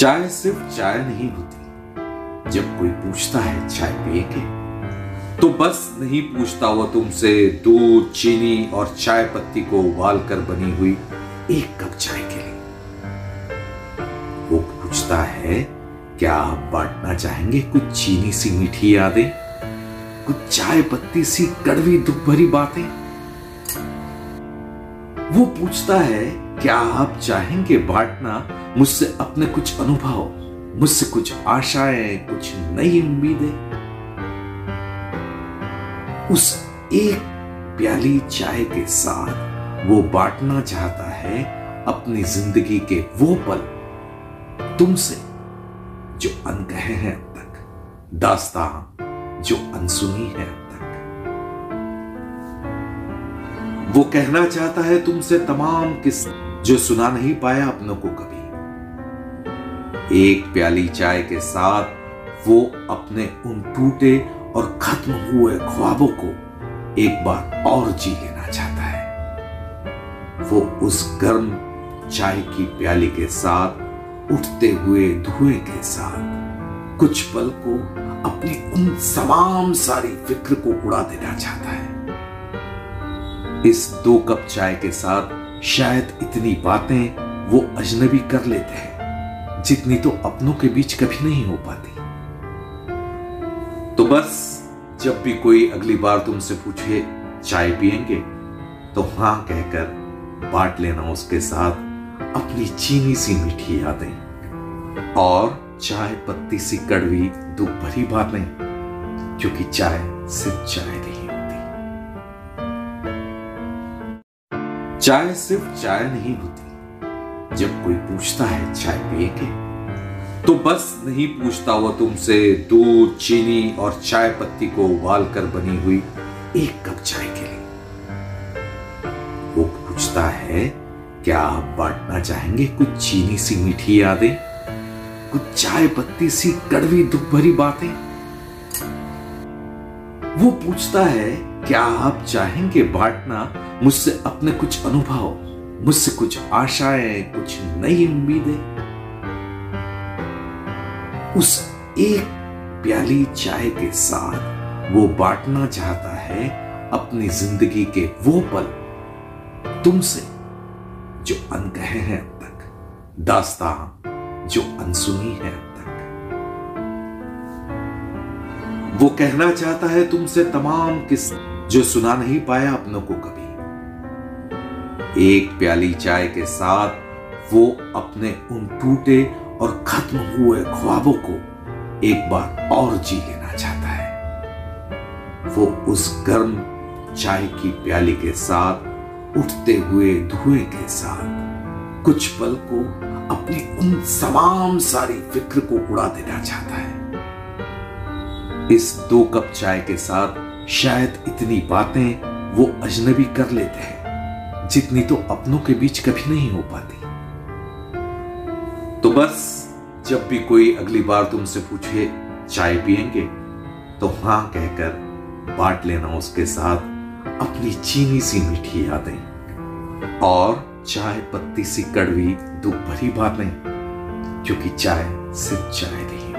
चाय सिर्फ़ चाय नहीं होती। जब कोई पूछता है चाय पिए के तो बस नहीं पूछता वो तुमसे दूध, चीनी और चाय पत्ती को उबाल कर बनी हुई एक कप चाय के लिए। वो पूछता है, क्या आप बांटना चाहेंगे कुछ चीनी सी मीठी यादें? कुछ चाय पत्ती सी कड़वी दुख भरी बातें? वो पूछता है क्या आप चाहेंगे बांटना? मुझसे अपने कुछ अनुभव, मुझसे कुछ आशाएँ, कुछ नई उम्मीदें। उस एक प्याली चाय के साथ वो बांटना चाहता है अपनी ज़िंदगी के वो पल तुमसे जो अनकहे हैं अब तक, दास्तान जो अनसुनी है अब तक। वो कहना चाहता है तुमसे तमाम किस जो सुना नहीं पाया अपनों को कभी। एक प्याली चाय के साथ वो अपने उन टूटे और खत्म हुए ख्वाबों को एक बार और जी लेना चाहता है। वो उस गर्म चाय की प्याली के साथ, उठते हुए धुएँ के साथ, कुछ पल को अपनी उन तमाम सारी फ़िक्र को उड़ा देना चाहता है। इस दो कप चाय के साथ शायद इतनी बातें वो अजनबी कर लेते हैं, जितनी तो अपनों के बीच कभी नहीं हो पाती। तो बस, जब भी कोई अगली बार तुमसे पूछे, चाय पियेंगे तो हाँ कहकर बांट लेना उसके साथ अपनी चीनी सी मीठी यादें। और चाय पत्ती सी कड़वी, दुख भरी बातें, क्योंकि चाय सिर्फ़ चाय नहीं। चाय सिर्फ़ चाय नहीं होती। जब कोई पूछता है, चाय पिएँगे? तो बस नहीं पूछता वो तुमसे, दूध, चीनी और चाय पत्ती को उबाल कर बनी हुई एक कप चाय के लिए। वो पूछता है, क्या आप बांटना चाहेंगे कुछ चीनी सी मीठी यादें? कुछ चाय पत्ती सी कड़वी दुख भरी बातें? वो पूछता है क्या आप चाहेंगे बांटना? मुझसे अपने कुछ अनुभव, मुझसे कुछ आशाएँ, कुछ नई उम्मीदें। उस एक प्याली चाय के साथ वो बांटना चाहता है अपनी ज़िंदगी के वो पल तुमसे जो अनकहे हैं अब तक, दास्तान जो अनसुनी है अब तक। वो कहना चाहता है तुमसे तमाम किस जो सुना नहीं पाया अपनों को कभी। एक प्याली चाय के साथ वो अपने उन टूटे और खत्म हुए ख्वाबों को एक बार और जी लेना चाहता है। वो उस गर्म चाय की प्याली के साथ, उठते हुए धुएँ के साथ, कुछ पल को अपनी उन तमाम सारी फ़िक्र को उड़ा देना चाहता है। इस दो कप चाय के साथ शायद इतनी बातें वो अजनबी कर लेते हैं, जितनी तो अपनों के बीच कभी नहीं हो पाती। तो बस, जब भी कोई अगली बार तुमसे पूछे, चाय पिएँगे तो हाँ कहकर बांट लेना उसके साथ अपनी चीनी सी मीठी यादें। और चाय पत्ती सी कड़वी, दुख भरी बातें क्योंकि चाय सिर्फ़ चाय नहीं।